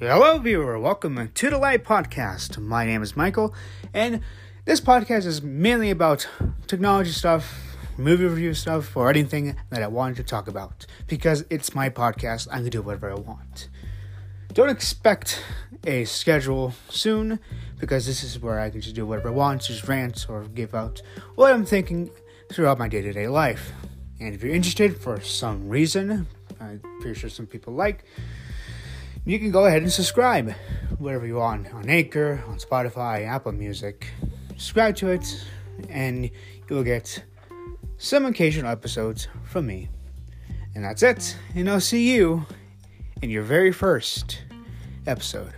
Hello, viewer. Welcome to the Live Podcast. My name is Michael, and this podcast is mainly about technology stuff, movie review stuff, or anything that I wanted to talk about. Because it's my podcast, I can do whatever I want. Don't expect a schedule soon, because this is where I can just do whatever I want, just rant or give out what I'm thinking throughout my day to day life. And if you're interested for some reason, I'm pretty sure some people like, you can go ahead and subscribe wherever you want on Anchor, on Spotify, Apple Music. Subscribe to it, and you'll get some occasional episodes from me. And that's it, and I'll see you in your very first episode.